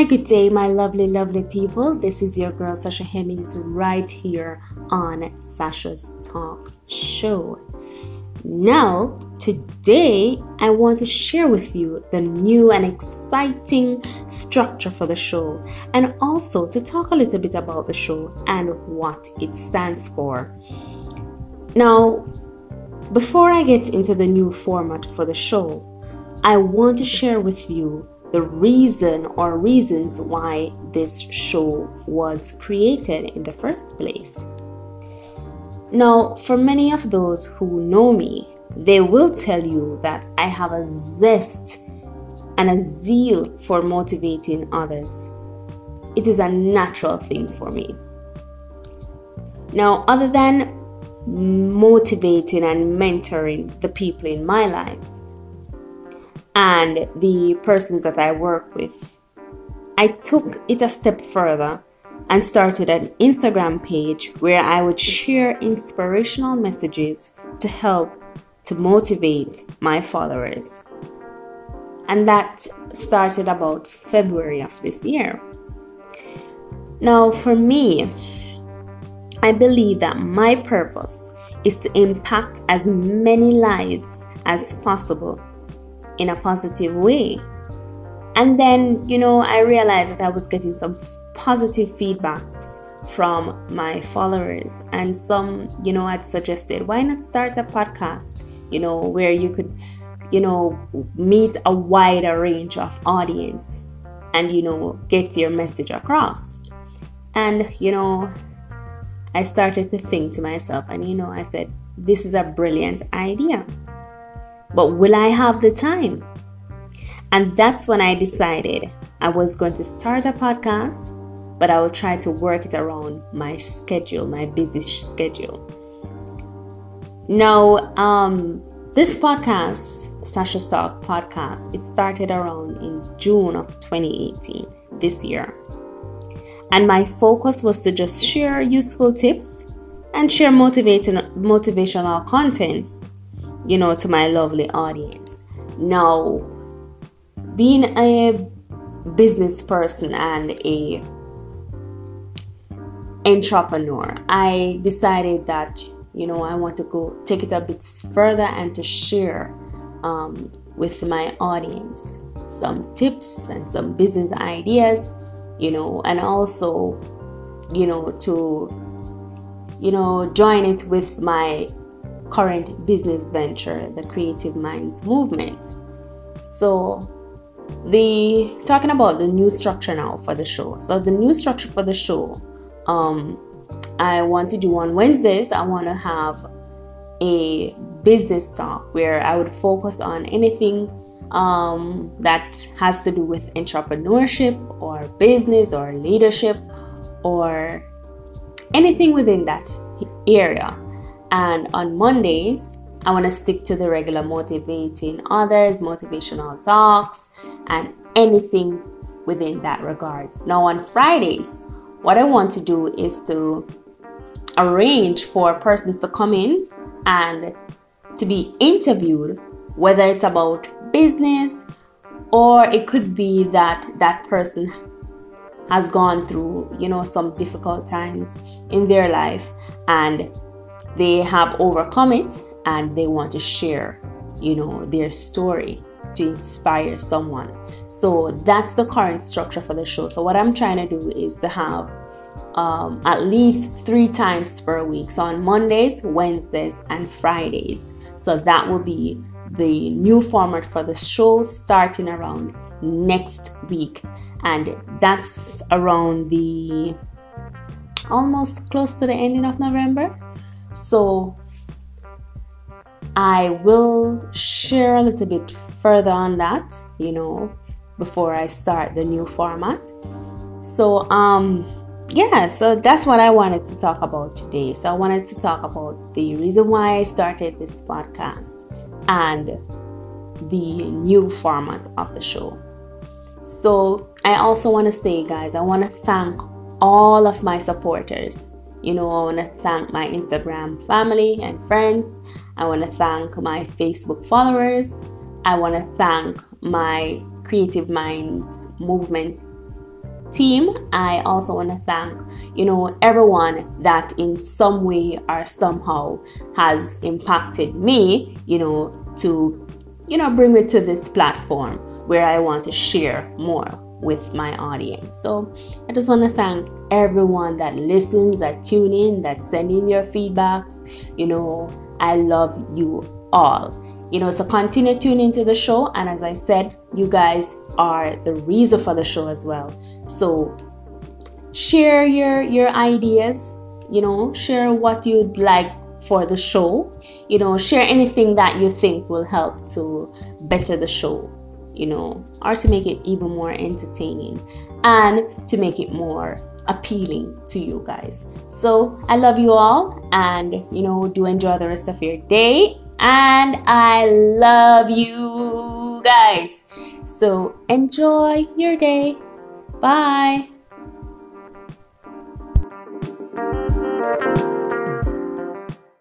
Hi, good day, my lovely, lovely people. This is your girl Sasha Hemmings right here on Sasha's Talk Show. Now, today I want to share with you the new and exciting structure for the show and also to talk a little bit about the show and what it stands for. Now, before I get into the new format for the show, I want to share with you the reason or reasons why this show was created in the first place. Now, for many of those who know me, they will tell you that I have a zest and a zeal for motivating others. It is a natural thing for me. Now, other than motivating and mentoring the people in my life, and the persons that I work with. I took it a step further and started an Instagram page where I would share inspirational messages to help to motivate my followers. And that started about February of this year. Now, for me, I believe that my purpose is to impact as many lives as possible in a positive way. And then, you know, I realized that I was getting some positive feedbacks from my followers, and some, you know, had suggested, why not start a podcast, you know, where you could, you know, meet a wider range of audience and, you know, get your message across. And, you know, I started to think to myself, and, you know, I said, this is a brilliant idea. But will I have the time? And that's when I decided I was going to start a podcast, but I will try to work it around my schedule, my busy schedule. Now, um, this podcast, Sasha Talk podcast, it started around in June of 2018, this year. And my focus was to just share useful tips and share motivating, motivational contents you know, to my lovely audience. Now, being a business person and a entrepreneur, I decided that you know I want to go take it a bit further and to share um, with my audience some tips and some business ideas, you know, and also you know to you know join it with my current business venture, the Creative Minds Movement. So, the talking about the new structure now for the show. So, the new structure for the show, um, I want to do on Wednesdays. I want to have a business talk where I would focus on anything um, that has to do with entrepreneurship or business or leadership or anything within that area. And on Mondays, I want to stick to the regular motivating others, motivational talks, and anything within that regards. Now on Fridays, what I want to do is to arrange for persons to come in and to be interviewed, whether it's about business or it could be that that person has gone through, you know, some difficult times in their life and they have overcome it and they want to share you know their story to inspire someone. So that's the current structure for the show. So what i'm trying to do is to have um, at least three times per week. So on mondays wednesdays and fridays. So that will be the new format for the show starting around next week. And that's around the almost close to the ending of november so I will share a little bit further on that, you know, before I start the new format. So um yeah, so that's what I wanted to talk about today. So I wanted to talk about the reason why I started this podcast and the new format of the show. So I also want to say guys, I want to thank all of my supporters you know, I want to thank my Instagram family and friends. I want to thank my Facebook followers. I want to thank my Creative Minds movement team. I also want to thank, you know, everyone that in some way or somehow has impacted me, you know, to, you know, bring me to this platform where I want to share more with my audience. So I just want to thank everyone that listens, that tune in, that send in your feedbacks. You know, I love you all. You know, so continue tuning to the show. And as I said, you guys are the reason for the show as well. So share your your ideas, you know, share what you'd like for the show. You know, share anything that you think will help to better the show you know, or to make it even more entertaining and to make it more appealing to you guys. So I love you all and you know, do enjoy the rest of your day. And I love you guys. So enjoy your day. Bye.